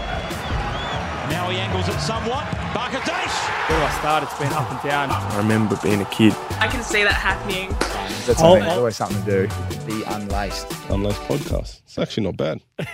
Now he angles it somewhat. Barkadash. Where I start, it's been up and down. I remember being a kid. I can see that happening. That's something, there's always something to do. Be unlaced. Unlaced podcast. It's actually not bad.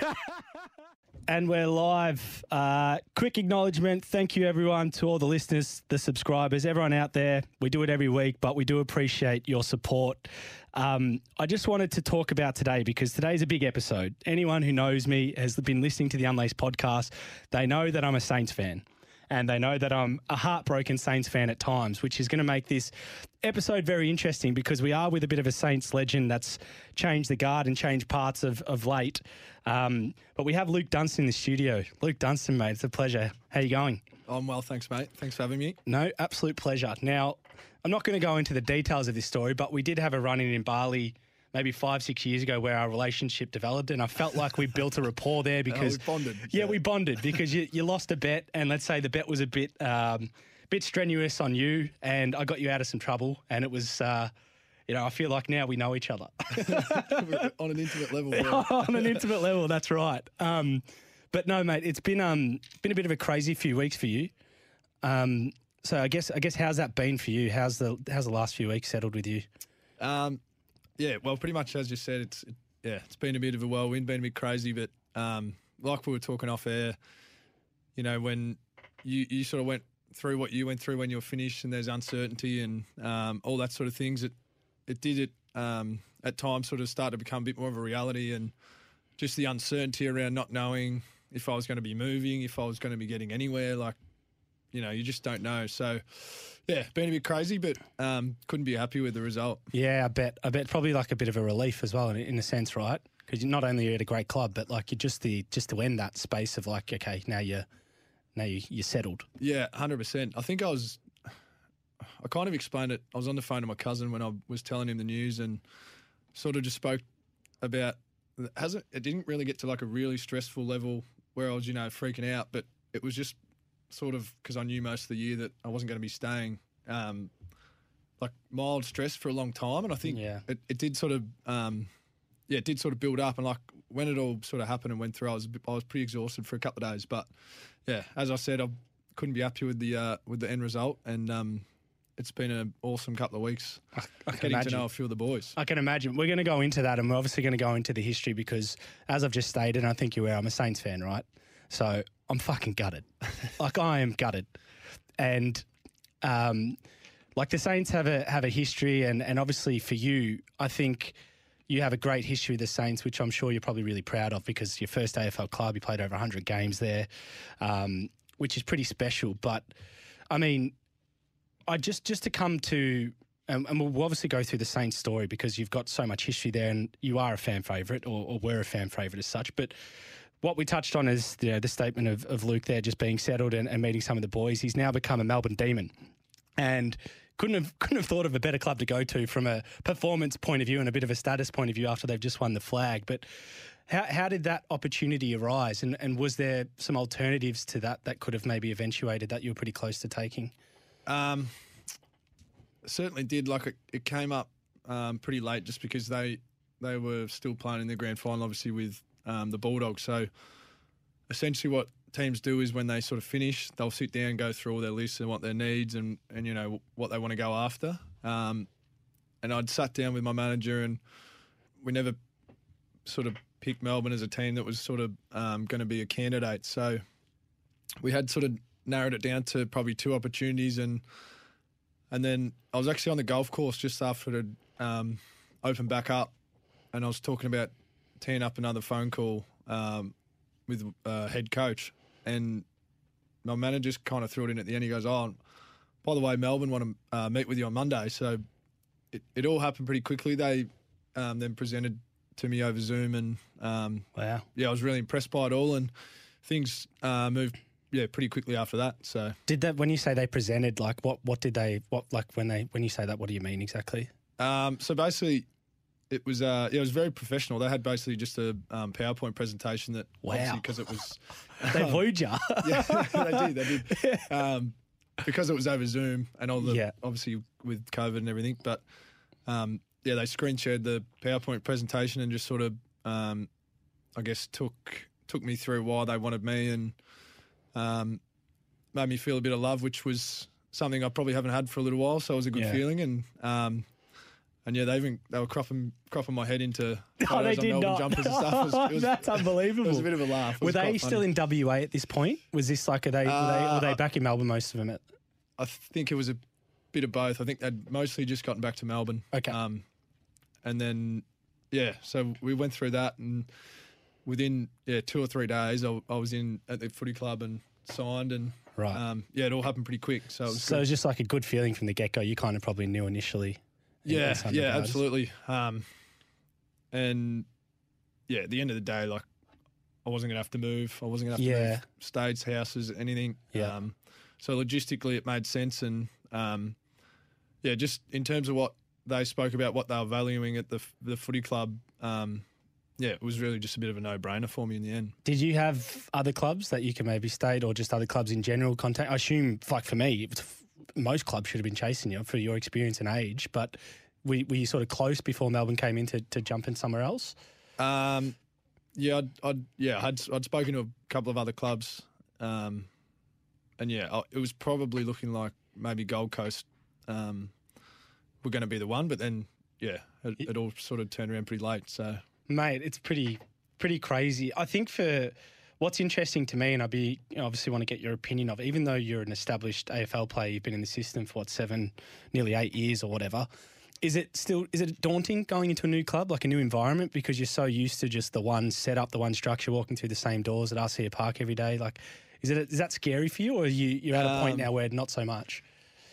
And we're live. Uh, quick acknowledgement. Thank you, everyone, to all the listeners, the subscribers, everyone out there. We do it every week, but we do appreciate your support. Um, I just wanted to talk about today because today's a big episode. Anyone who knows me has been listening to the Unlaced podcast. They know that I'm a Saints fan. And they know that I'm a heartbroken Saints fan at times, which is going to make this episode very interesting because we are with a bit of a Saints legend that's changed the guard and changed parts of, of late. Um, but we have Luke Dunstan in the studio. Luke Dunstan, mate, it's a pleasure. How you going? I'm well, thanks, mate. Thanks for having me. No, absolute pleasure. Now, I'm not going to go into the details of this story, but we did have a run in in Bali maybe five, six years ago where our relationship developed, and I felt like we built a rapport there because we bonded. Yeah, Yeah. we bonded because you, you lost a bet, and let's say the bet was a bit um, bit strenuous on you, and I got you out of some trouble, and it was. Uh, you know, I feel like now we know each other on an intimate level. on an intimate level. That's right. Um, but no, mate, it's been um, been a bit of a crazy few weeks for you. Um, so I guess I guess how's that been for you? How's the how's the last few weeks settled with you? Um, yeah, well, pretty much as you said, it's it, yeah, it's been a bit of a whirlwind, been a bit crazy, but um, like we were talking off air, you know, when you you sort of went through what you went through when you were finished, and there's uncertainty and um, all that sort of things. It it did it um, at times sort of start to become a bit more of a reality, and just the uncertainty around not knowing if I was going to be moving, if I was going to be getting anywhere, like you know, you just don't know. So, yeah, been a bit crazy, but um, couldn't be happy with the result. Yeah, I bet I bet probably like a bit of a relief as well in, in a sense, right? Because not only are you at a great club, but like you're just the just to end that space of like okay, now you're now you, you're settled. Yeah, hundred percent. I think I was. I kind of explained it. I was on the phone to my cousin when I was telling him the news, and sort of just spoke about. Hasn't it didn't really get to like a really stressful level where I was, you know, freaking out, but it was just sort of because I knew most of the year that I wasn't going to be staying. Um, like mild stress for a long time, and I think Yeah. it, it did sort of, um, yeah, it did sort of build up, and like when it all sort of happened and went through, I was I was pretty exhausted for a couple of days, but yeah, as I said, I couldn't be happy with the uh, with the end result, and um, it's been an awesome couple of weeks I can getting imagine. to know a few of the boys. I can imagine. We're going to go into that, and we're obviously going to go into the history because, as I've just stated, and I think you are, I'm a Saints fan, right? So I'm fucking gutted. like I am gutted, and um, like the Saints have a have a history, and and obviously for you, I think you have a great history with the Saints, which I'm sure you're probably really proud of because your first AFL club, you played over 100 games there, um, which is pretty special. But I mean, I just just to come to and, we'll obviously go through the Saints story because you've got so much history there, and you are a fan favourite, or, or were a fan favourite as such. But what we touched on is you know, the statement of, of Luke there, just being settled and, and meeting some of the boys. He's now become a Melbourne Demon, and couldn't have couldn't have thought of a better club to go to from a performance point of view and a bit of a status point of view after they've just won the flag. But how, how did that opportunity arise, and, and was there some alternatives to that that could have maybe eventuated that you were pretty close to taking? Um, certainly did. Like it, it came up um, pretty late, just because they they were still playing in the grand final, obviously with um, the Bulldogs. So essentially, what teams do is when they sort of finish, they'll sit down, go through all their lists and what their needs and and you know what they want to go after. Um, and I'd sat down with my manager, and we never sort of picked Melbourne as a team that was sort of um, going to be a candidate. So we had sort of narrowed it down to probably two opportunities, and and then I was actually on the golf course just after it had um, opened back up, and I was talking about teeing up another phone call um, with uh, head coach, and my manager just kind of threw it in at the end. He goes, "Oh, by the way, Melbourne want to uh, meet with you on Monday." So it, it all happened pretty quickly. They um, then presented to me over Zoom, and um, Wow. yeah, I was really impressed by it all, and things uh, moved yeah, pretty quickly after that. So Did that when you say they presented? Like, what what did they what like when they when you say that? What do you mean exactly? Um, so basically, it was uh, it was very professional. They had basically just a um, PowerPoint presentation that Wow. because it was They wooed you. yeah they did they did um, because it was over Zoom and all the Yeah. obviously with COVID and everything. But um, yeah, they screen shared the PowerPoint presentation and just sort of um, I guess took took me through why they wanted me and um, made me feel a bit of love, which was something I probably haven't had for a little while. So it was a good Yeah. feeling and. And yeah, they even they were cropping cropping my head into Oh, they did Melbourne not. jumpers and stuff. It was- it was- That's unbelievable. It was a bit of a laugh. Were they still funny. in WA at this point? Was this like are they were they, Uh, were they back in Melbourne? Most of them. At, I think it was a bit of both. I think they'd mostly just gotten back to Melbourne. Okay. Um, and then, yeah, so we went through that, and within yeah two or three days, I, I was in at the footy club and signed, and Right. um, yeah, it all happened pretty quick. So it was so it was just like a good feeling from the get go. You kind of probably knew initially. Yeah, yeah, regards. absolutely. Um, and yeah, at the end of the day, like I wasn't gonna have to move. I wasn't gonna have to Yeah. move states, houses, anything. Yeah. Um, so logistically, it made sense, and um, yeah, just in terms of what they spoke about, what they were valuing at the the footy club. Um, yeah, it was really just a bit of a no brainer for me in the end. Did you have other clubs that you can maybe state, or just other clubs in general contact? I assume, like for me, it was- most clubs should have been chasing you for your experience and age. But were, were you sort of close before Melbourne came in to, to jump in somewhere else? Um, yeah, I'd, I'd yeah, I'd I'd spoken to a couple of other clubs, um, and yeah, I, it was probably looking like maybe Gold Coast um, were going to be the one, but then yeah, it, it all sort of turned around pretty late. So Mate, it's pretty pretty crazy. I think for what's interesting to me, and I'd be you know, obviously want to get your opinion of, even though you're an established AFL player, you've been in the system for what seven, nearly eight years or whatever. Is it still is it daunting going into a new club, like a new environment, because you're so used to just the one setup, the one structure, walking through the same doors at RSEA Park every day? Like, is it is that scary for you, or are you you're at a point Um, now where not so much?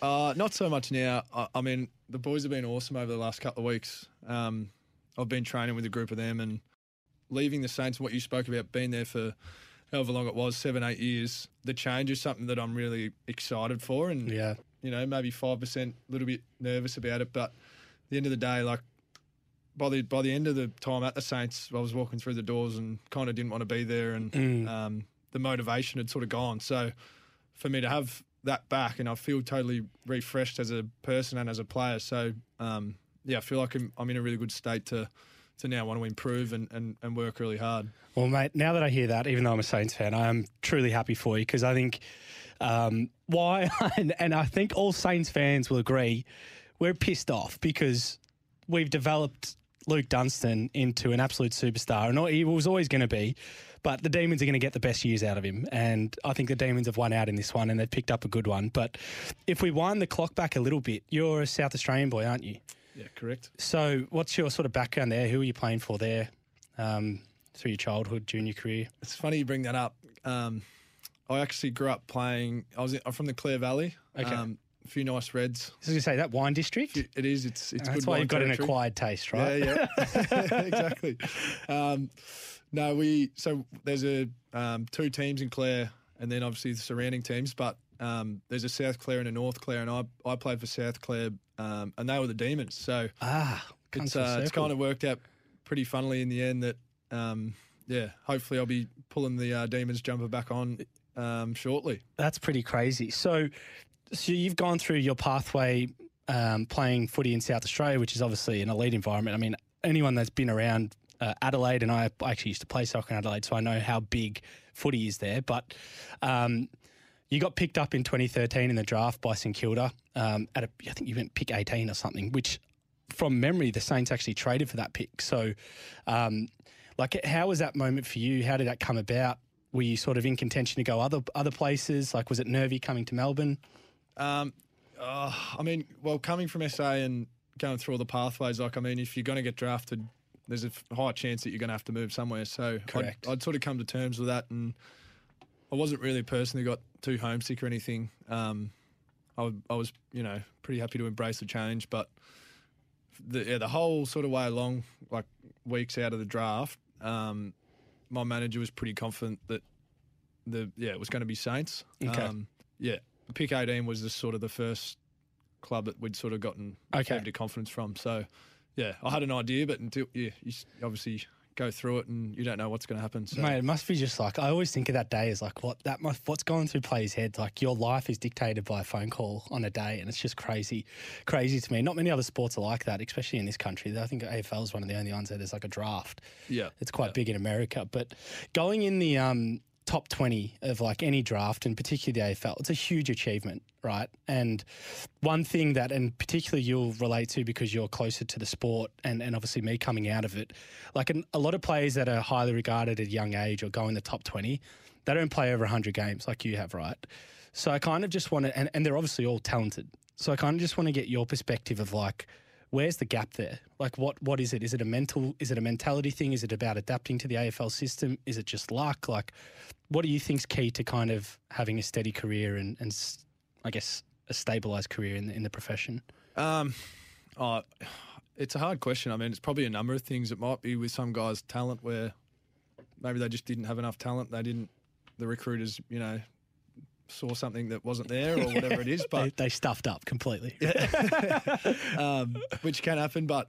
Uh, not so much now. I, I mean, the boys have been awesome over the last couple of weeks. Um, I've been training with a group of them and leaving the Saints, what you spoke about, being there for however long it was, seven, eight years. The change is something that I'm really excited for. And, Yeah, you know, maybe 5%, a little bit nervous about it. But at the end of the day, like, by the by the end of the time at the Saints, I was walking through the doors and kind of didn't want to be there, and Mm. um, the motivation had sort of gone. So for me to have that back, and I feel totally refreshed as a person and as a player. So um, yeah, I feel like I'm, I'm in a really good state to to now want to improve and, and, and work really hard. Well, mate, now that I hear that, even though I'm a Saints fan, I am truly happy for you because I think um, why, and, and I think all Saints fans will agree, we're pissed off because we've developed Luke Dunstan into an absolute superstar, and he was always going to be. But the Demons are going to get the best years out of him, and I think the Demons have won out in this one, and they've picked up a good one. But if we wind the clock back a little bit, you're a South Australian boy, aren't you? Yeah, correct. So, what's your sort of background there? Who are you playing for there um, through your childhood, junior career? It's funny you bring that up. Um, I actually grew up playing. I was in, I'm from the Clare Valley. Okay. Um, a few nice Reds. I was going to say that wine district. It is. It's it's That's good why you've got an acquired taste, right? Yeah, yeah, exactly. Um, no, we so there's a um, two teams in Clare, and then obviously the surrounding teams. But um, there's a South Clare and a North Clare, and I I played for South Clare, um, and they were the Demons. So Ah, it's uh, it's kind of worked out pretty funnily in the end. That um, yeah, hopefully I'll be pulling the uh, Demons jumper back on um, shortly. That's pretty crazy. So, so you've gone through your pathway um, playing footy in South Australia, which is obviously an elite environment. I mean, anyone that's been around uh, Adelaide, and I actually used to play soccer in Adelaide, so I know how big footy is there. But um, you got picked up in 2013 in the draft by St Kilda. Um, at a, I think you went pick 18 or something, which from memory, the Saints actually traded for that pick. So, um, like, how was that moment for you? How did that come about? Were you sort of in contention to go other other places? Like, was it nervy coming to Melbourne? Um, uh, I mean, well, coming from SA and going through all the pathways, like, I mean, if you're going to get drafted, there's a high chance that you're going to have to move somewhere. So I'd, Correct. I'd sort of come to terms with that. And I wasn't really a person who got too homesick or anything. Um, I, I was, you know, pretty happy to embrace the change. But the, yeah, the whole sort of way along, like weeks out of the draft, um, my manager was pretty confident that the yeah, it was going to be Saints. Okay. Um, yeah, pick 18 was the sort of the first club that we'd sort of gotten Okay. bit confidence from. So, yeah, I had an idea, but until yeah, you obviously go through it and you don't know what's going to happen. So, Mate, it must be just like I always think of that day as like what that must, what's going through players' heads. Like your life is dictated by a phone call on a day, and it's just crazy, crazy to me. Not many other sports are like that, especially in this country. I think AFL is one of the only ones that there's like a draft. yeah, It's quite big in America, but going in the um, top 20 of like any draft and particularly the AFL, it's a huge achievement, right? And one thing that, and particularly you'll relate to because you're closer to the sport and, and obviously me coming out of it, like an, a lot of players that are highly regarded at a young age or go in the top 20, they don't play over 100 games like you have, right? So I kind of just want to, and, and they're obviously all talented. So I kind of just want to get your perspective of like, where's the gap there? Like, what what is it? Is it a mental? Is it a mentality thing? Is it about adapting to the AFL system? Is it just luck? Like, what do you think's key to kind of having a steady career and and I guess a stabilized career in the, in the profession? Um, oh, it's a hard question. I mean, it's probably a number of things. It might be with some guys' talent where maybe they just didn't have enough talent. They didn't. The recruiters, you know, saw something that wasn't there or whatever it is. They, But they stuffed up completely. um, which can happen. But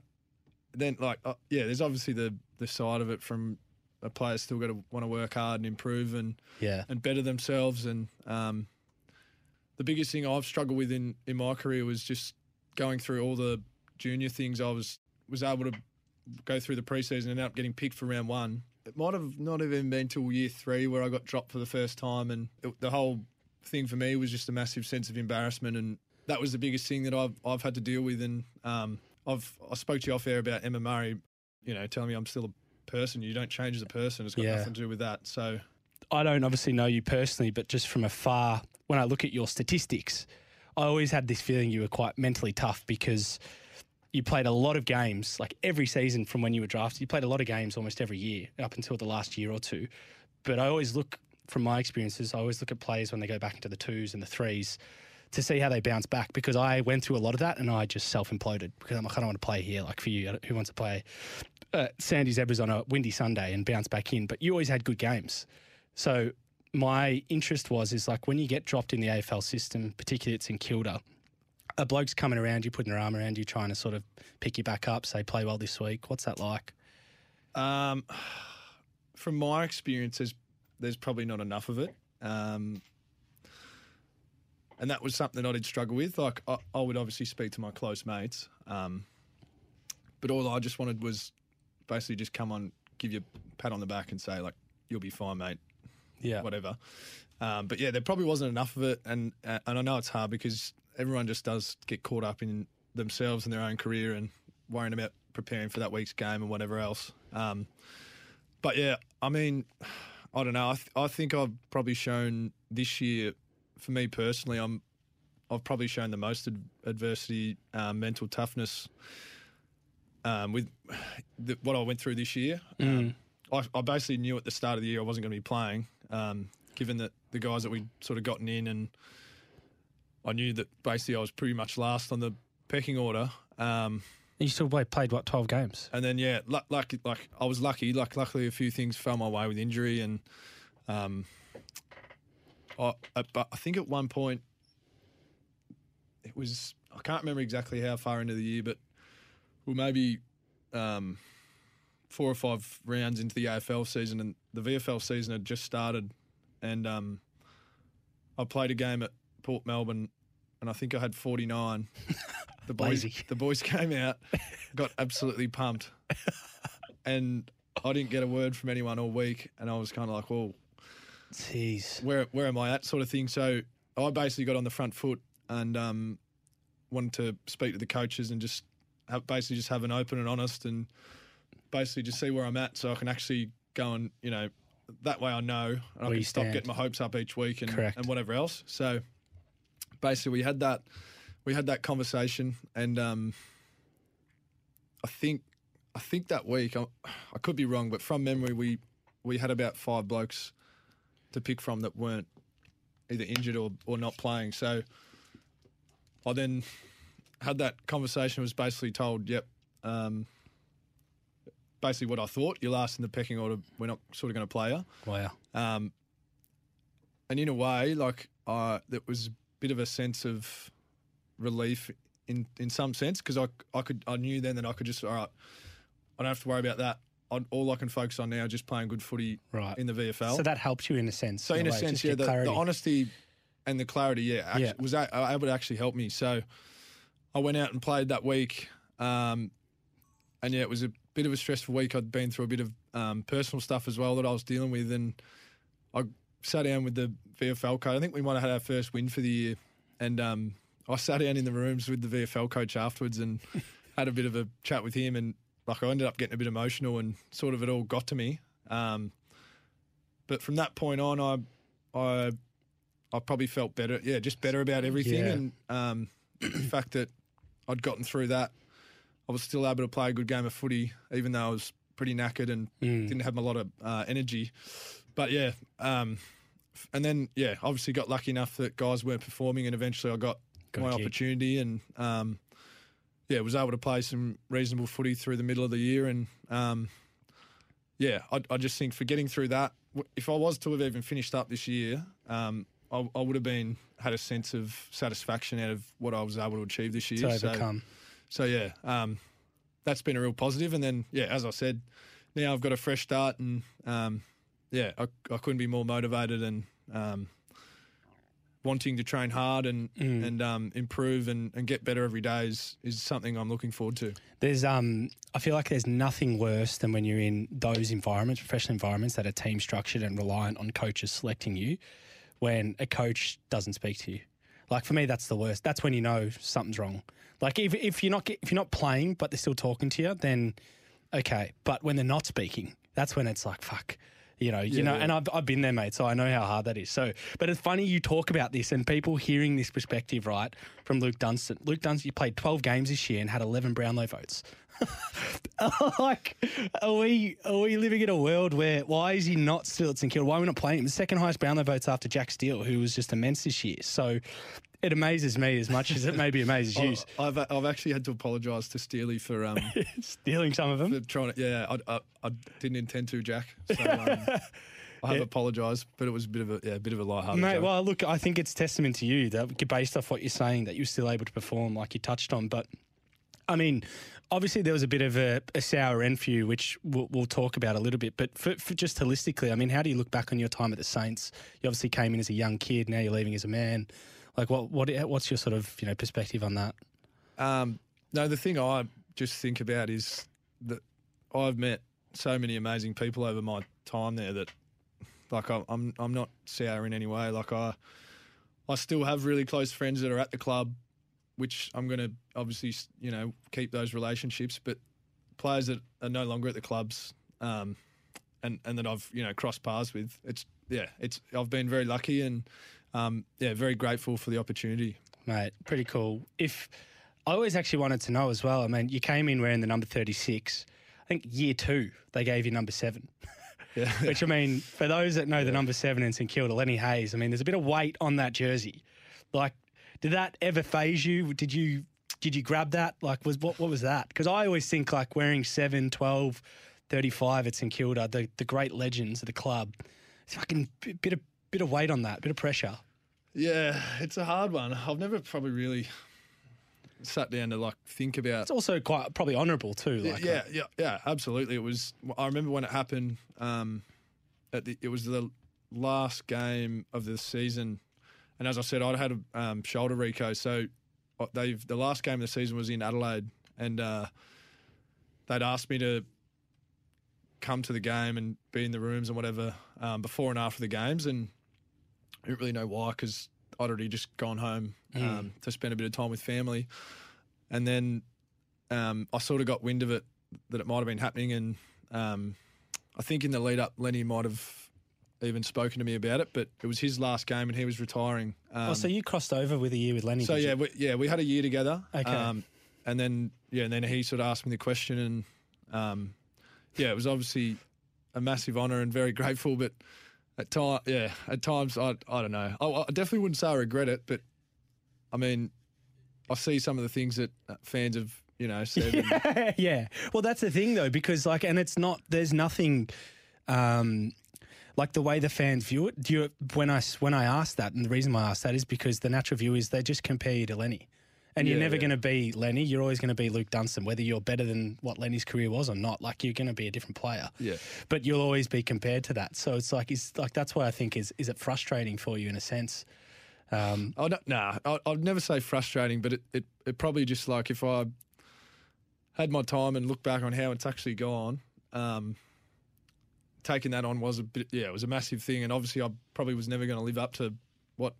then, like, uh, yeah, there's obviously the the side of it from a player still got to want to work hard and improve and Yeah. and better themselves. And um, the biggest thing I've struggled with in, in my career was just going through all the junior things. I was was able to go through the preseason and end up getting picked for round one. It might have not even been till year three where I got dropped for the first time, and it, the whole thing for me was just a massive sense of embarrassment, and that was the biggest thing that I've I've had to deal with. And um, I've I spoke to you off air about Emma Murray, you know, telling me I'm still a person. You don't change as a person. It's got Yeah. nothing to do with that. So I don't obviously know you personally, but just from afar, when I look at your statistics, I always had this feeling you were quite mentally tough because you played a lot of games, like every season from when you were drafted. You played a lot of games almost every year up until the last year or two. But I always look, from my experiences, I always look at players when they go back into the twos and the threes to see how they bounce back because I went through a lot of that and I just self imploded because I'm like, I don't want to play here. Like for you, who wants to play uh, Sandy Zebras on a windy Sunday and bounce back in? But you always had good games. So my interest was is like when you get dropped in the AFL system, particularly it's in Kilda, a bloke's coming around you, putting their arm around you, trying to sort of pick you back up, say play well this week. What's that like? Um, from my experience, there's, there's probably not enough of it. Um, and that was something that I did struggle with. Like, I, I would obviously speak to my close mates, um, but all I just wanted was basically just come on, give you a pat on the back and say, like, you'll be fine, mate, Yeah. whatever. Um, but yeah, there probably wasn't enough of it, and uh, and I know it's hard because everyone just does get caught up in themselves and their own career and worrying about preparing for that week's game and whatever else. Um, but yeah, I mean, I don't know. I, th- I think I've probably shown this year, for me personally, I'm I've probably shown the most ad- adversity, um, mental toughness. Um, with the, what I went through this year, um, I, I basically knew at the start of the year I wasn't going to be playing. Um, given that the guys that we'd sort of gotten in, and I knew that basically I was pretty much last on the pecking order. Um, You still play, played what twelve games? and then yeah, lu- lucky like I was lucky. Like luckily, a few things fell my way with injury, and um, I, uh, but I think at one point it was I can't remember exactly how far into the year, but we maybe um, four or five rounds into the AFL season, and the VFL season had just started, and um, I played a game at Port Melbourne, and I think I had forty nine. The boys, Lazy. the boys came out, got absolutely pumped, and I didn't get a word from anyone all week, and I was kind of like, "Well, Jeez. where where am I at?" sort of thing. So I basically got on the front foot and um, wanted to speak to the coaches and just have, basically just have an open and honest and basically just see where I'm at, so I can actually go and you know that way I know and I can stop stand. getting my hopes up each week and Correct. and whatever else. So basically, we had that we had that conversation, and um, I think I think that week I, I could be wrong, but from memory, we we had about five blokes to pick from that weren't either injured or, or not playing. So I then had that conversation. Was basically told, "Yep." Um, Basically, what I thought. You're last in the pecking order. We're not sort of going to play you. Wow. Um, and in a way, like uh, that was a bit of a sense of relief in in some sense because I I could I knew then that I could just all right, I don't have to worry about that. I, all I can focus on now is just playing good footy Right. in the VFL. So that helps you in a sense. So in a way, sense, yeah, the, the honesty and the clarity, yeah, actually, Yeah. was that uh, able to actually help me. So I went out and played that week, um, and yeah, it was a bit of a stressful week. I'd been through a bit of um, personal stuff as well that I was dealing with, and I sat down with the VFL coach. I think we might have had our first win for the year, and um, I sat down in the rooms with the VFL coach afterwards and had a bit of a chat with him, and like I ended up getting a bit emotional, and sort of it all got to me. Um, but from that point on, I I I probably felt better. Yeah, just better about everything, Yeah. and um, the fact that I'd gotten through that, I was still able to play a good game of footy, even though I was pretty knackered and Mm. didn't have a lot of uh, energy. But yeah, um, and then yeah, obviously got lucky enough that guys weren't performing, and eventually I got, Got my gig. opportunity, and um, yeah, was able to play some reasonable footy through the middle of the year, and um, yeah, I, I just think for getting through that, if I was to have even finished up this year, um, I, I would have been had a sense of satisfaction out of what I was able to achieve this year. to So- overcome. so yeah, um, that's been a real positive. And then yeah, as I said, now I've got a fresh start, and um, yeah, I, I couldn't be more motivated and um, wanting to train hard and Mm. and um, improve and, and get better every day is is something I'm looking forward to. There's um I feel like there's nothing worse than when you're in those environments, professional environments that are team structured and reliant on coaches selecting you when a coach doesn't speak to you. Like for me that's the worst. That's when you know something's wrong. Like if if you're not if you're not playing but they're still talking to you then okay, but when they're not speaking, that's when it's like fuck. You know, you know, yeah. and I've, I've been there, mate, so I know how hard that is. So, but it's funny you talk about this and people hearing this perspective, right, from Luke Dunstan. Luke Dunstan, you played 12 games this year and had 11 Brownlow votes. like, are we are we living in a world where why is he not still at St Kilda? Why are we not playing him? The second highest Brownlow votes after Jack Steele, who was just immense this year. So it amazes me as much as it maybe amazes you. I- I've I've actually had to apologise to Steely for um Stealing some of for them. trying to yeah I, I, I didn't intend to Jack so um, I have apologised but it was a bit of a yeah a bit of a light-hearted Mate, joke. well, look, I think it's testament to you that based off what you're saying that you're still able to perform like you touched on. But I mean, obviously there was a bit of a, a sour end for you, which we'll, we'll talk about a little bit. But for, for just holistically, I mean, how do you look back on your time at the Saints? You obviously came in as a young kid. Now you're leaving as a man. Like, what what what's your sort of you know perspective on that? Um, no, the thing I just think about is that I've met so many amazing people over my time there that, like, I'm I'm, I'm not sour in any way. Like, I I still have really close friends that are at the club, which I'm going to obviously you know keep those relationships. But players that are no longer at the clubs, um, and and that I've you know crossed paths with, it's yeah, it's I've been very lucky and um, yeah, very grateful for the opportunity. Mate, pretty cool. If I always actually wanted to know as well. I mean, you came in wearing the number 36. I think year two they gave you number seven. Yeah. Which I mean, for those that know the number seven in St Kilda, Lenny Hayes. I mean, there's a bit of weight on that jersey. Like, did that ever faze you? Did you did you grab that? Like, was what what was that? Because I always think like wearing 7, 12, 35 at St Kilda, the the great legends of the club. It's fucking bit of bit of weight on that, bit of pressure. Yeah, it's a hard one. I've never probably really sat down to like think about. It's also quite probably honourable too. Like, yeah, yeah, yeah, absolutely. It was. I remember when it happened. Um, at the, it was the last game of the season, and as I said, I'd had a um, shoulder reco. So uh, they've the last game of the season was in Adelaide, and uh, they'd asked me to come to the game and be in the rooms and whatever um, before and after the games, and I didn't really know why because I'd already just gone home um, to spend a bit of time with family, and then um, I sort of got wind of it that it might have been happening, and um, I think in the lead up, Lenny might have even spoken to me about it, but it was his last game and he was retiring. Um, oh, so you crossed over with a year with Lenny? so yeah, we, yeah, we had a year together. Okay. Um, and then yeah, and then he sort of asked me the question, and um, yeah, it was obviously a massive honour and very grateful. But at time, yeah, at times I I don't know. I, I definitely wouldn't say I regret it, but I mean, I see some of the things that fans have you know said. and- yeah. Well, that's the thing though, because like, and it's not. There's nothing. Um, like the way the fans view it. Do you, when I when I asked that, and the reason why I asked that is because the natural view is they just compare you to Lenny, and you're never yeah. going to be Lenny. You're always going to be Luke Dunstan, whether you're better than what Lenny's career was or not. Like you're going to be a different player. Yeah. but you'll always be compared to that. So it's like is like that's why I think is is it frustrating for you in a sense. Um, I don't, nah, I, I'd never say frustrating, but it, it, it probably just like if I had my time and look back on how it's actually gone, um, taking that on was a bit, yeah, it was a massive thing. And obviously, I probably was never going to live up to what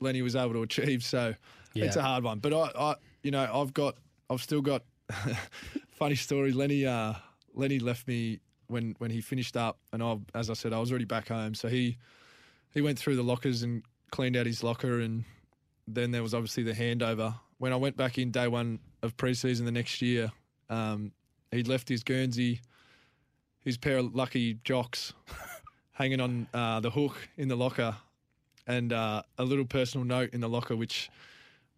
Lenny was able to achieve. So it's a hard one. But I, I, you know, I've got, I've still got funny story. Lenny, uh, Lenny left me when, when he finished up, and I, as I said, I was already back home. So he, he went through the lockers and cleaned out his locker, and then there was obviously the handover. When I went back in day one of preseason the next year, um, he'd left his Guernsey, his pair of lucky jocks, hanging on uh, the hook in the locker, and uh, a little personal note in the locker, which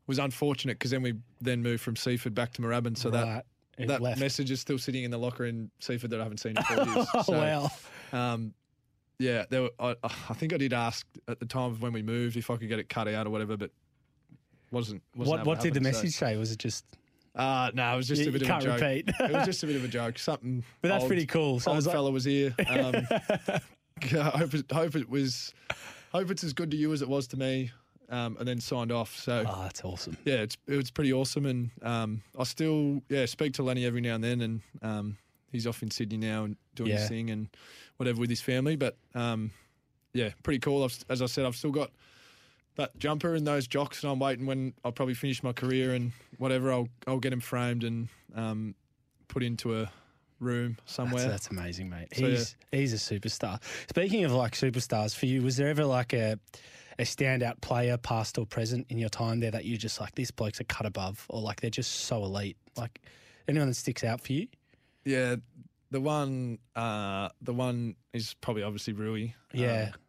was unfortunate because then we then moved from Seaford back to Moorabbin, so right, that it that left. message is still sitting in the locker in Seaford that I haven't seen in four years. Oh So, wow! um, yeah, there were, I, I think I did ask at the time of when we moved if I could get it cut out or whatever, but wasn't. wasn't What what did the happen, so- message say? Was it just? Uh, no, it was just You- a bit of a joke. repeat. it was just a bit of a joke. Something. But that's old- pretty cool. So old was like- fella was here. Um, I hope it, hope it was. Hope it's as good to you as it was to me. Um, and then signed off. So Oh, that's awesome. yeah, it's it was pretty awesome, and um, I still yeah speak to Lenny every now and then, and um, he's off in Sydney now and doing Yeah. his thing and whatever with his family. But um, yeah, pretty cool. I've, as I said, I've still got that jumper and those jocks, and I'm waiting when I'll probably finish my career and whatever. I'll I'll get them framed and um, put into a room somewhere. That's, that's amazing, mate. So, he's he's a superstar. Speaking of like superstars, for you, was there ever like a a standout player, past or present, in your time there that you just like this bloke's a cut above, or like they're just so elite? Like anyone that sticks out for you? Yeah, the one uh, the one is probably obviously Roo. Yeah, Um,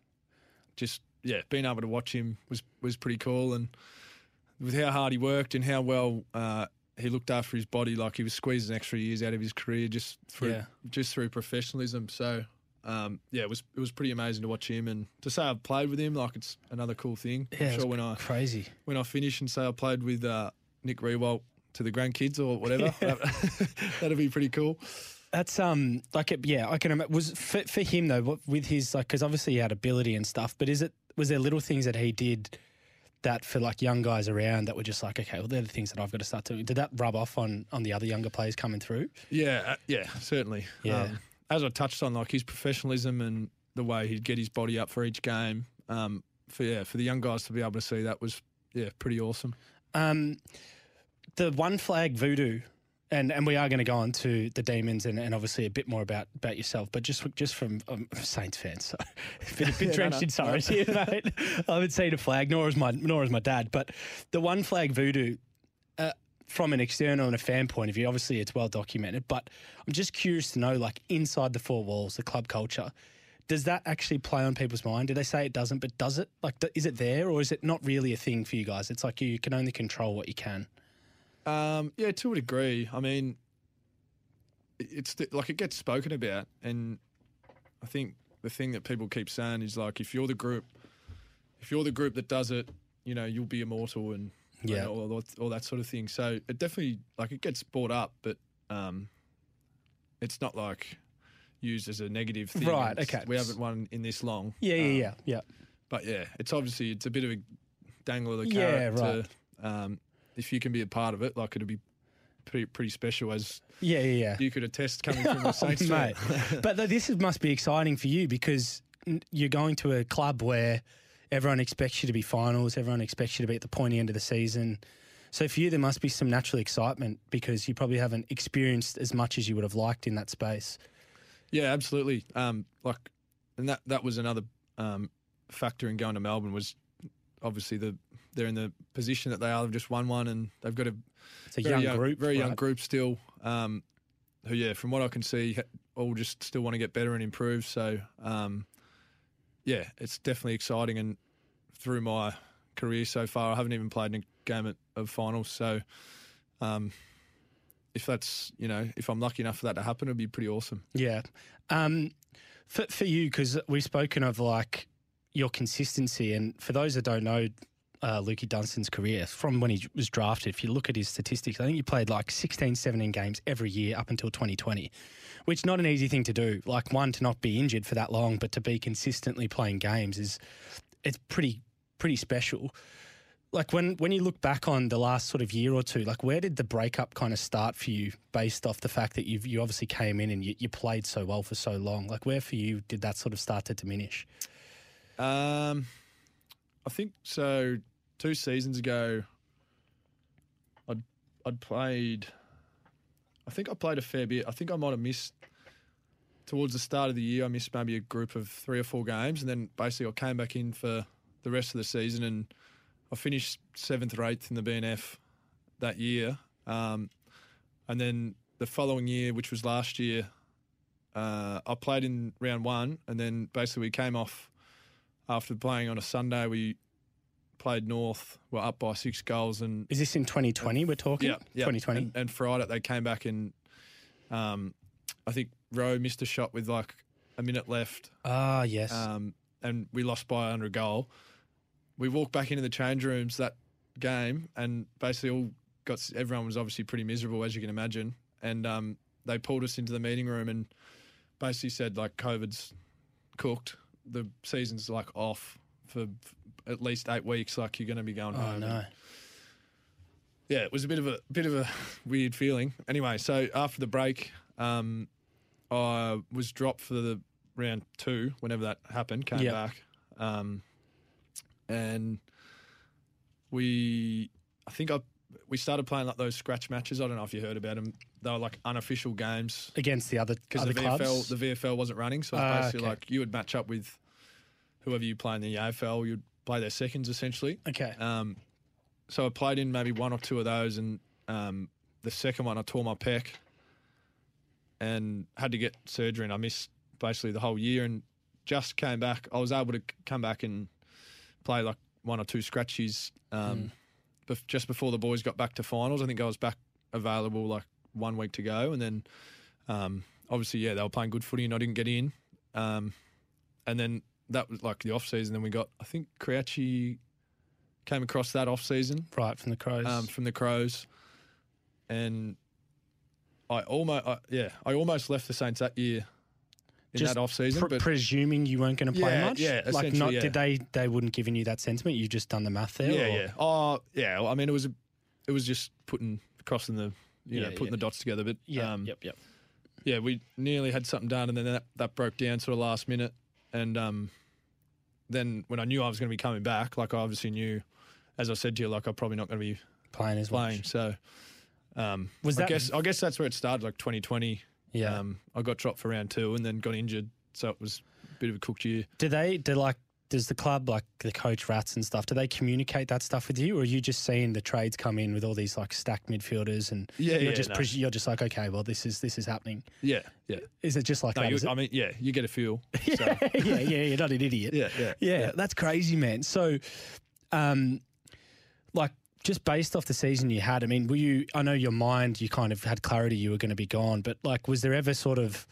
just yeah, being able to watch him was was pretty cool, and with how hard he worked and how well uh, he looked after his body, like he was squeezing extra years out of his career just through Yeah. just through professionalism. So. Um, yeah, it was it was pretty amazing to watch him and to say I've played with him. Like it's another cool thing. yeah, sure when I crazy. when I finish and say I played with uh, Nick Riewoldt to the grandkids or whatever, that, that'd be pretty cool. That's um like it, yeah, I can imagine. Was for, for him though, what, with his like because obviously he had ability and stuff, but is it was there little things that he did that for like young guys around that were just like okay, well they're the things that I've got to start doing. Did that rub off on on the other younger players coming through? Yeah, uh, yeah, certainly. Yeah. Um, as I touched on, like his professionalism and the way he'd get his body up for each game. Um, for yeah, for the young guys to be able to see that was yeah, pretty awesome. Um, the one flag voodoo, and, and we are going to go on to the demons and, and obviously a bit more about, about yourself, but just just from um, Saints fans, so a bit, a bit Yeah, no, drenched no, in sorrows here, mate. I haven't seen a flag, nor is my nor is my dad. But the one flag voodoo. Uh, from an external and a fan point of view, obviously it's well documented, but I'm just curious to know, like inside the four walls, the club culture, does that actually play on people's mind? Do they say it doesn't, but does it? Like, is it there, or is it not really a thing for you guys? It's like you can only control what you can. Um, yeah, to a degree. I mean, it's like it gets spoken about, and I think the thing that people keep saying is like, if you're the group, if you're the group that does it, you know, you'll be immortal and Yeah. know, all, all, that sort of thing. So it definitely like it gets brought up, but um, it's not like used as a negative thing. Right, It's- okay. We haven't won in this long. Yeah, Um, yeah, yeah, yeah. But yeah, it's obviously it's a bit of a dangle of the Yeah, right. To, um, if you can be a part of it, like it'll be pretty pretty special as Yeah, yeah, yeah. you could attest coming from the Saints mate. but this is, must be exciting for you because you're going to a club where everyone expects you to be finals, everyone expects you to be at the pointy end of the season. So for you, there must be some natural excitement because you probably haven't experienced as much as you would have liked in that space. Yeah, absolutely. Um, like, and that that was another um, factor in going to Melbourne was obviously the they're in the position that they are. They've just won one, and they've got a It's a very young, group, very young group still. Um, who, yeah, from what I can see, all just still want to get better and improve. So, um, yeah, it's definitely exciting. And through my career so far, I haven't even played in a game of finals. So, um, if that's you know, if I'm lucky enough for that to happen, it'd be pretty awesome. Yeah. Um, For, for you, because we've spoken of like your consistency, and for those that don't know, uh, Lukey Dunstan's career from when he was drafted, if you look at his statistics, I think he played like 16, 17 games every year up until 2020, which not an easy thing to do. Like one to not be injured for that long, but to be consistently playing games is it's pretty pretty special. Like when when you look back on the last sort of year or two, like where did the breakup kind of start for you, based off the fact that you you obviously came in and you, you played so well for so long? Like where for you did that sort of start to diminish? Um, I think so. Two seasons ago, I'd I'd played. I think I played a fair bit. I think I might have missed towards the start of the year. I missed maybe a group of three or four games, and then basically I came back in for the rest of the season, and I finished seventh or eighth in the BNF that year. Um, and then the following year, which was last year, uh, I played in round one, and then basically we came off after playing on a Sunday. We played North, were up by six goals, and Is this in 2020 we're talking? yeah, yeah. 2020. And, and Friday they came back and um, I think Rowe missed a shot with like a minute left, Ah, yes. um, and we lost by under a goal. We walked back into the change rooms that game, and basically all got everyone was obviously pretty miserable as you can imagine, and um, they pulled us into the meeting room and basically said like COVID's cooked, the season's like off for at least eight weeks, like you're going to be going oh home. no. And yeah, it was a bit of a bit of a weird feeling. Anyway, so after the break, um, I was dropped for the round two. Whenever that happened, came Yeah. back, um, and we, I think I, we started playing like those scratch matches. I don't know if you heard about them. They were like unofficial games Against the other because the clubs. VFL the VFL wasn't running. So it's Ah, basically okay. like you would match up with whoever you play in the AFL. You'd play their seconds essentially. okay. Um, so I played in maybe one or two of those, and um, the second one I tore my pec and had to get surgery, and I missed basically the whole year. And just came back. I was able to come back and play like one or two scratches um, bef- just before the boys got back to finals. I think I was back available like one week to go, and then um, obviously yeah they were playing good footy, and I didn't get in. Um, and then that was like the off season. Then we got I think Crouchy came across that off season right from the Crows. um, from the Crows, and I almost I, yeah I almost left the Saints that year in Just that off season, but presuming you weren't going to play Yeah, much. yeah, Like not yeah. did they they wouldn't given you that sentiment? You just done the math there. yeah or- yeah oh yeah I mean it was a, it was just putting crossing the you know Yeah, putting yeah. the dots together, but Yeah. um, yep. Yep. yeah we nearly had something done, and then that, that broke down sort of last minute, and um, then when I knew I was going to be coming back, like I obviously knew, as I said to you, like I'm probably not going to be Playing as playing. much. So, um, Was I that- guess I guess that's where it started, like 2020. Yeah. Um, I got dropped for round two and then got injured, so it was a bit of a cooked year. Do they do like does the club like the coach rats and stuff? Do they communicate that stuff with you, or are you just seeing the trades come in with all these like stacked midfielders and Yeah, you're yeah, just no. pres- you're just like okay, well this is this is happening. Yeah, yeah. Is it just like No, that? you? I mean, yeah, you get a feel. So, yeah, yeah, you're not an idiot. yeah, yeah, Yeah, that's crazy, man. So, um, like just based off the season you had, I mean, were you? I know your mind, you kind of had clarity you were going to be gone, but like, was there ever sort of,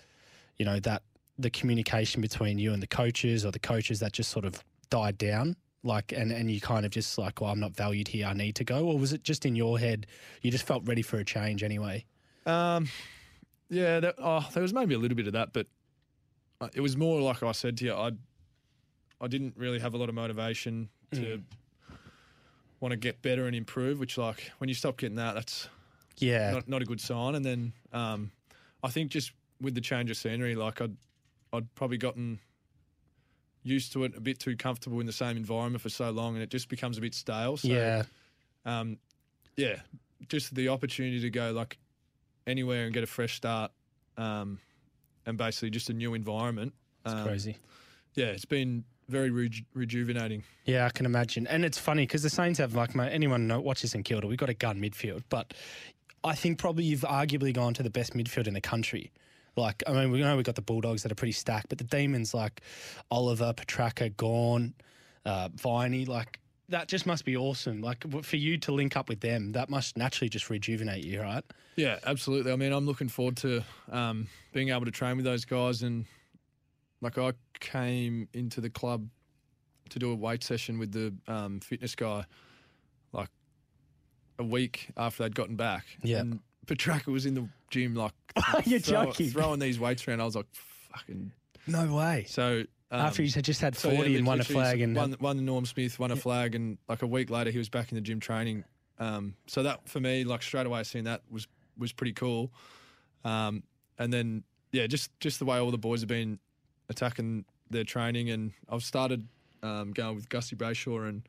you know, that the communication between you and the coaches, or the coaches that just sort of died down? Like, and, and you kind of just like, well, I'm not valued here. I need to go. Or was it just in your head? You just felt ready for a change anyway. Um, yeah, that, oh, there was maybe a little bit of that, but uh, it was more like I said to you. I, I didn't really have a lot of motivation to want to get better and improve. Which, like, when you stop getting that, that's Yeah. not, not a good sign. And then um, I think just with the change of scenery, like I'd I'd probably gotten used to it, a bit too comfortable in the same environment for so long, and it just becomes a bit stale. So, yeah. um, yeah, just the opportunity to go like anywhere and get a fresh start, um, and basically just a new environment. It's Um, crazy. Yeah, it's been very reju- rejuvenating. Yeah, I can imagine. And it's funny because the Saints have, like, my, anyone know, watches St Kilda, we've got a gun midfield. But I think probably you've arguably gone to the best midfield in the country. Like, I mean, we know we've got the Bulldogs that are pretty stacked, but the Demons like Oliver, Petracca, Gawn, uh, Viney, like, that just must be awesome. Like, for you to link up with them, that must naturally just rejuvenate you, right? Yeah, absolutely. I mean, I'm looking forward to um, being able to train with those guys and like I came into the club to do a weight session with the um, fitness guy, like a week after they'd gotten back. Yeah. and Petracca was in the gym like You're throw- joking. throwing these weights around. I was like, fucking. No way. So um, After he's had just had so, yeah, 40 and won a literally flag and won, won the Norm Smith, won a flag, and like a week later he was back in the gym training. Um, so that for me, like straight away seeing that was was pretty cool. Um, and then yeah, just just the way all the boys have been attacking their training, and I've started um, going with Gusty Brayshaw and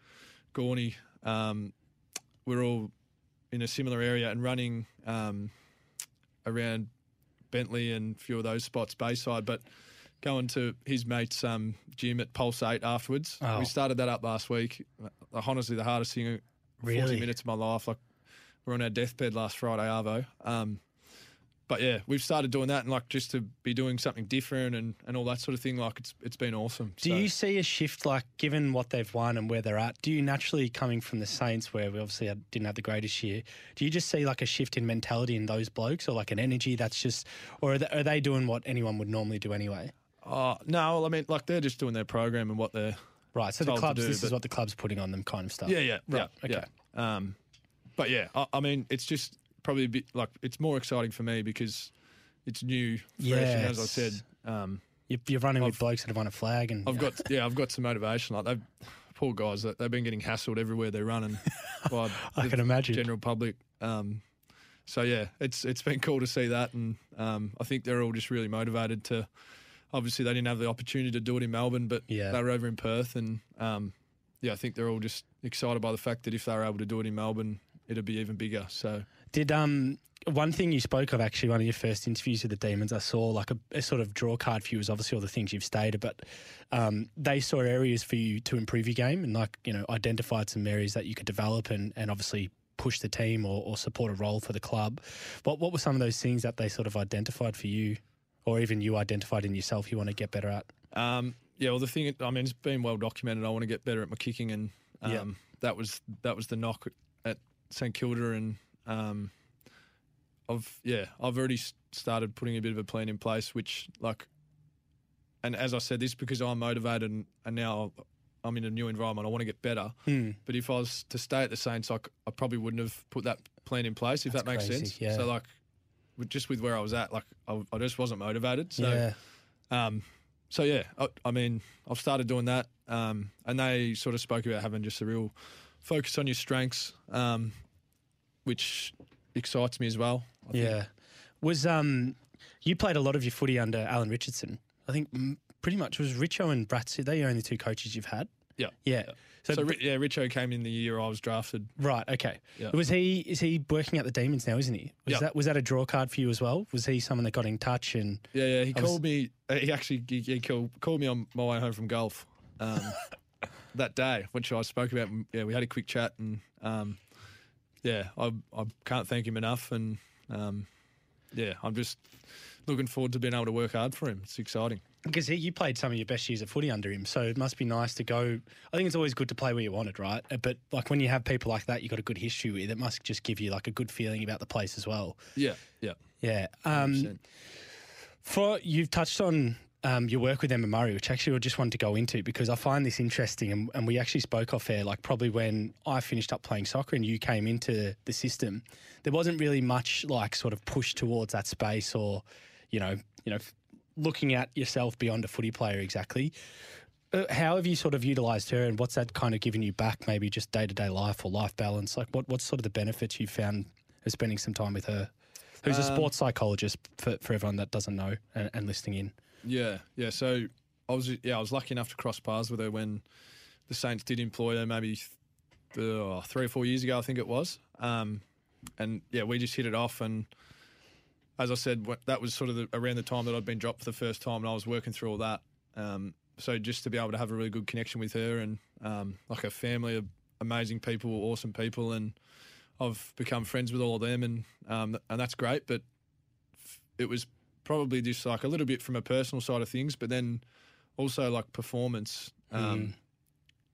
Gawny. Um, we're all in a similar area and running um, around Bentleigh and a few of those spots, Bayside, but going to his mate's um, gym at Pulse 8 afterwards. Oh. We started that up last week. Uh, Honestly, the hardest thing, 40 minutes of my life. Like, we're on our deathbed last Friday, Arvo. Um, but yeah, we've started doing that and like just to be doing something different and, and all that sort of thing. Like it's it's been awesome. Do So- you see a shift, like given what they've won and where they're at? Do you naturally, coming from the Saints, where we obviously had, didn't have the greatest year, do you just see like a shift in mentality in those blokes, or like an energy that's just, or are they, are they doing what anyone would normally do anyway? Oh no, well, I mean, like they're just doing their program and what they're Right. So the clubs, do, this is what the club's putting on them, kind of stuff. Yeah, yeah, Right. yeah, okay. yeah. Um, but yeah, I, I mean, it's just probably a bit like it's more exciting for me because it's new, fresh, and as I said, um, You- You're running with I've- blokes that have won a flag, and I've got yeah, I've got some motivation. Like they've poor guys, they- they've been getting hassled everywhere they're running by I the can imagine. general public. Um, so yeah, it's it's been cool to see that, and um, I think they're all just really motivated to. Obviously, they didn't have the opportunity to do it in Melbourne, but Yeah. they were over in Perth, and um, yeah, I think they're all just excited by the fact that if they were able to do it in Melbourne, it'd be even bigger. So Did um one thing you spoke of actually one of your first interviews with the Demons I saw like a, a sort of draw card for you was obviously all the things you've stated but um, they saw areas for you to improve your game and like you know identified some areas that you could develop and, and obviously push the team or, or support a role for the club. What what were some of those things that they sort of identified for you or even you identified in yourself you want to get better at? Um, yeah, well, the thing, I mean, it's been well documented. I want to get better at my kicking, and um, Yeah. that was that was the knock at St Kilda, and um, I've yeah, I've already started putting a bit of a plan in place, which like, and as I said, this is because I'm motivated, and, and now I'm in a new environment. I want to get better. Hmm. But if I was to stay at the Saints, like, I probably wouldn't have put that plan in place. If That's that makes crazy, sense. yeah. So like, with, just with where I was at, like, I, I just wasn't motivated. So. yeah. Um, so yeah, I, I mean, I've started doing that, um, and they sort of spoke about having just a real focus on your strengths, um, which excites me as well. I think. Yeah. Was um you played a lot of your footy under Alan Richardson. I think pretty much was Richo and Bratsy. They're your only two coaches you've had. yeah, Yeah. So, So, yeah, Richo came in the year I was drafted. right, okay. Yeah. Was he is he working at the Demons now, isn't he? Was Yeah. that was that a draw card for you as well? Was he someone that got in touch and Yeah, yeah. He I was- called me. uh, He actually he, he called, called me on my way home from golf um, that day, which I spoke about. Yeah, we had a quick chat, and um, yeah, I I can't thank him enough, and um, yeah, I'm just looking forward to being able to work hard for him. It's exciting. because he, you played some of your best years of footy under him, so it must be nice to go. I think it's always good to play where you wanted, right? Uh, But like when you have people like that, you've got a good history with. It must just give you like a good feeling about the place as well. Yeah, yeah. Yeah. Um, 100%. For you've touched on um, your work with Emma Murray, which actually I just wanted to go into because I find this interesting, and, and we actually spoke off air, like probably when I finished up playing soccer and you came into the system, there wasn't really much like sort of push towards that space or, you know, you know, looking at yourself beyond a footy player exactly. Uh, how have you sort of utilised her, and what's that kind of given you back? Maybe just day to day life or life balance. Like, what what's sort of the benefits you found of spending some time with her? Who's a Um, sports psychologist for, for everyone that doesn't know and, and listening in. Yeah, yeah. So I was yeah I was lucky enough to cross paths with her when the Saints did employ her maybe th- uh, three or four years ago I think it was. Um, and yeah, we just hit it off. And as I said, that was sort of the, around the time that I'd been dropped for the first time, and I was working through all that. Um, so just to be able to have a really good connection with her and um, like a family of amazing people, awesome people, and I've become friends with all of them, and um, and that's great. But it was probably just like a little bit from a personal side of things, but then also like performance. Um,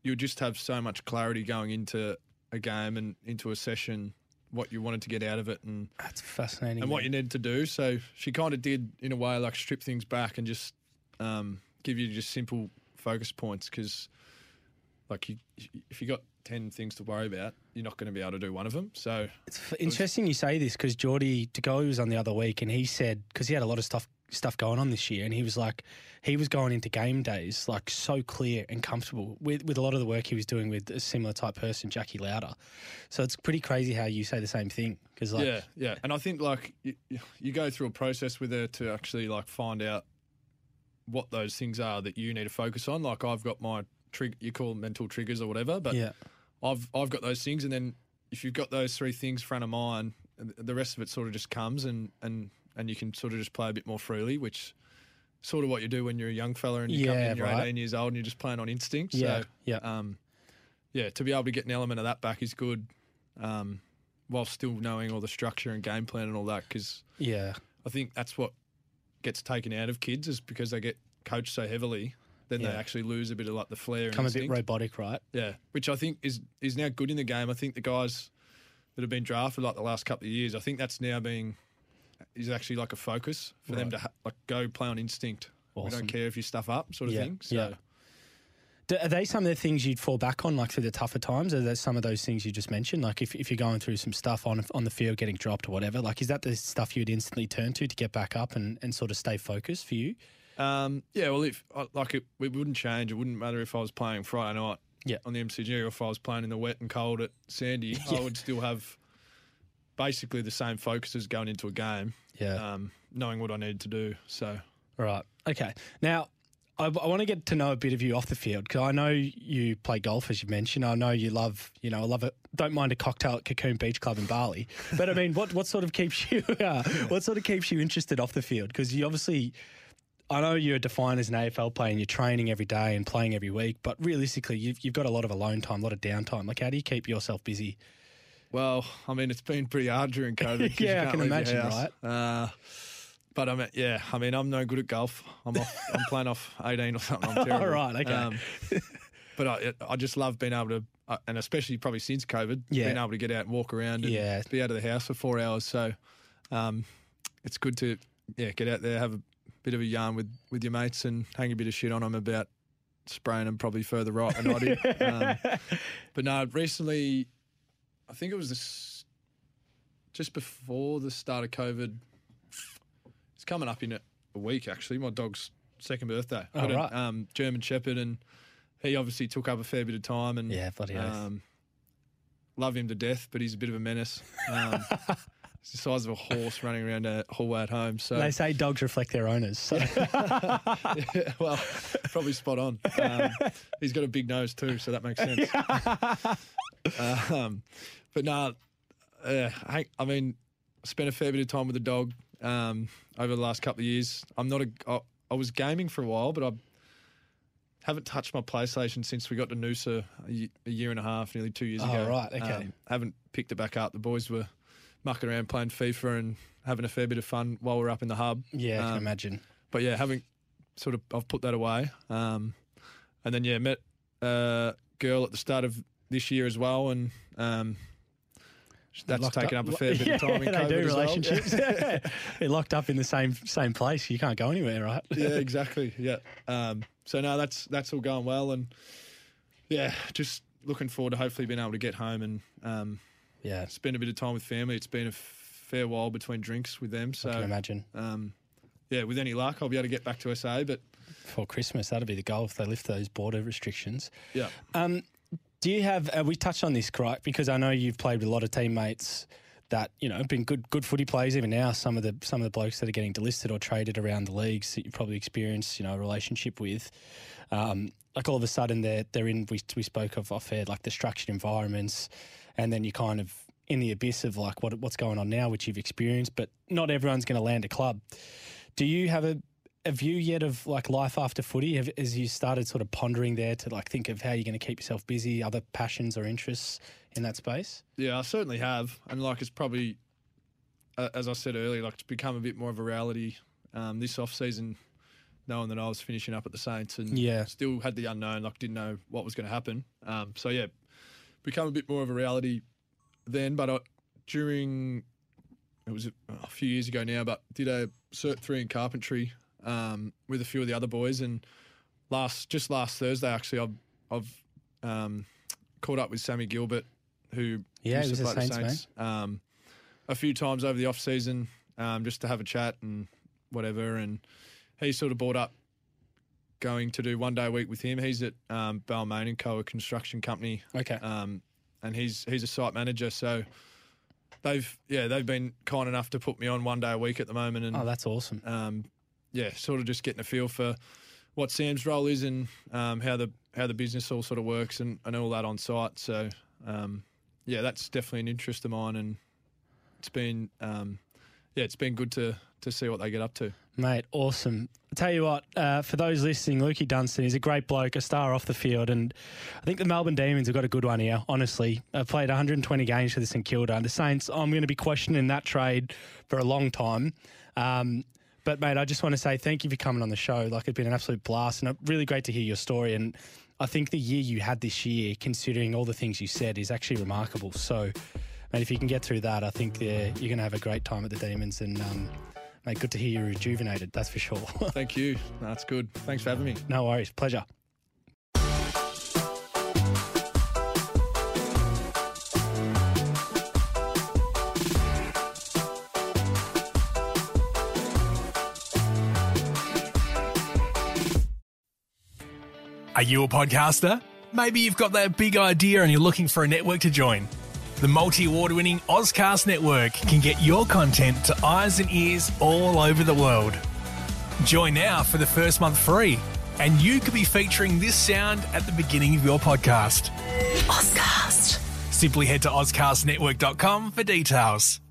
You would just have so much clarity going into a game and into a session, what you wanted to get out of it, and That's fascinating. and what you needed to do. So she kind of did, in a way, like strip things back and just um, give you just simple focus points because, like, you, if you got ten things to worry about, you're not going to be able to do one of them. So It's f- interesting you say this because Jordy De Goey was on the other week and he said because he had a lot of stuff stuff going on this year and he was like he was going into game days like so clear and comfortable with with a lot of the work he was doing with a similar type person Jacqui Louder. So it's pretty crazy how you say the same thing because like yeah, yeah, and I think like you, you go through a process with her to actually like find out what those things are that you need to focus on. Like I've got my trig, you call them mental triggers or whatever, but yeah I've I've got those things, and then if you've got those three things front of mind, the rest of it sort of just comes, and and and you can sort of just play a bit more freely, which sort of what you do when you're a young fella and you come Yeah, in, and you're right. 18 years old, and you're just playing on instinct. Yeah, so, yeah. um, yeah, to be able to get an element of that back is good, um, while still knowing all the structure and game plan and all that, because yeah I think that's what gets taken out of kids is because they get coached so heavily. Then they actually lose a bit of like the flair. and come a bit robotic right Yeah, which I think is is now good in the game. I think the guys that have been drafted like the last couple of years, I think that's now being is actually like a focus for them to ha- like go play on instinct. We don't care if you stuff up, sort of Yeah, thing. So yeah. Do, are they some of the things you'd fall back on, like through the tougher times? Are there some of those things you just mentioned? Like if, if you're going through some stuff on on the field, getting dropped or whatever, like is that the stuff you'd instantly turn to to get back up and, and sort of stay focused for you? Um, yeah, well, if like it, it wouldn't change. It wouldn't matter if I was playing Friday night Yeah. on the MCG or if I was playing in the wet and cold at Sandy. I would still have basically the same focus as going into a game. Yeah. um, knowing what I needed to do. So Right. Okay. Now, I, I want to get to know a bit of you off the field because I know you play golf, as you mentioned. I know you love, you know, I love it. Don't mind a cocktail at Cocoon Beach Club in Bali. But I mean, what what sort of keeps you, uh, what sort of keeps you interested off the field? Because you obviously, I know you're defined as an AFL player and you're training every day and playing every week. But realistically, you've you've got a lot of alone time, a lot of downtime. Like, how do you keep yourself busy? Well, I mean, it's been pretty hard during COVID. Yeah, I can imagine, house. Uh, but I mean, yeah, I mean, I'm no good at golf. I'm off, I'm playing off 18 or something. I'm terrible. right, okay. but I, I just love being able to, uh, and especially probably since COVID, Yeah. being able to get out and walk around and Yeah. be out of the house for four hours. So, um, it's good to, yeah, get out there, have a bit of a yarn with, with your mates, and hang a bit of shit on them about spraying them probably further right than I did. Um, but no, recently, I think it was this just before the start of COVID. It's coming up in a, week actually. My dog's second birthday. Oh, Got a, right. um, German Shepherd, and he obviously took up a fair bit of time. And Yeah, bloody um, love him to death, but he's a bit of a menace. He's the size of a horse running around a hallway at home. So They say dogs reflect their owners. So. yeah, well, probably spot on. Um, he's got a big nose too, so that makes sense. um, but no, uh, I, I mean, I spent a fair bit of time with the dog um, over the last couple of years. I'm not a. I, I was gaming for a while, but I haven't touched my PlayStation since we got to Noosa a, a year and a half, nearly two years Oh, ago. right, okay. Um, haven't picked it back up. The boys were mucking around playing FIFA and having a fair bit of fun while we're up in the hub. yeah, I can Um, imagine. but yeah, having sort of I've put that away. Um, and then yeah, met a girl at the start of this year as well, and um, that's taken up, a fair bit yeah, of time in COVID do as well. relationships. They're locked up in the same same place. You can't go anywhere, right? yeah, exactly. Yeah. Um, so no, that's that's all going well, and yeah, just looking forward to hopefully being able to get home and um, Yeah, spend a bit of time with family. It's been a fair while between drinks with them, I can so imagine. um, yeah, with any luck, I'll be able to get back to SA. But For Christmas, that'll be the goal if they lift those border restrictions. yeah, Um, do you have? Uh, we touched on this, correct? Because I know you've played with a lot of teammates that you know have been good good footy players. Even now, some of the some of the blokes that are getting delisted or traded around the leagues that you probably experienced, you know, a relationship with. Um, like all of a sudden, they're they're in. We we spoke of off air, like the structured environments, and then you kind of in the abyss of like what what's going on now, which you've experienced. But not everyone's going to land a club. Do you have a a view yet of like life after footy? Have, as you started sort of pondering there to like think of how you're going to keep yourself busy, other passions or interests in that space? Yeah, I certainly have, and like it's probably, uh, as I said earlier, like it's become a bit more of a reality um, this off season, knowing that I was finishing up at the Saints and Yeah. still had the unknown, like didn't know what was going to happen. Um, so yeah, become a bit more of a reality then. But I, during it was a, a few years ago now, but did a cert three in carpentry um, with a few of the other boys, and last just last Thursday actually, I've I've um, caught up with Sammy Gilbert, who Yeah, used he to was play Saints Saints, um, a few times over the off season, um, just to have a chat and whatever. And he sort of brought up going to do one day a week with him. He's at um, Balmain and Co, a construction company, Okay. um, and he's he's a site manager. So they've yeah they've been kind enough to put me on one day a week at the moment, and oh, that's awesome. um, yeah, sort of just getting a feel for what Sam's role is and um, how the how the business all sort of works and, and all that on site. So um, yeah, that's definitely an interest of mine, and it's been um, yeah, it's been good to to see what they get up to. Mate, awesome. I tell you what, uh, for those listening, Lukey Dunstan is a great bloke, a star off the field, and I think the Melbourne Demons have got a good one here. Honestly, I've played 120 games for the St Kilda, and the Saints. I'm going to be questioning that trade for a long time. Um, but mate, I just want to say thank you for coming on the show. Like it's been an absolute blast, and uh, really great to hear your story. And I think the year you had this year, considering all the things you said, is actually remarkable. So, mate, if you can get through that, I think uh, you're going to have a great time at the Demons. And um, mate, good to hear you're rejuvenated. That's for sure. Thank you. That's good. Thanks for having me. no worries, pleasure. Are you a podcaster? Maybe you've got that big idea and you're looking for a network to join. The multi award winning Ozcast Network can get your content to eyes and ears all over the world. Join now for the first month free, and you could be featuring this sound at the beginning of your podcast. Ozcast. Simply head to OzcastNetwork.com for details.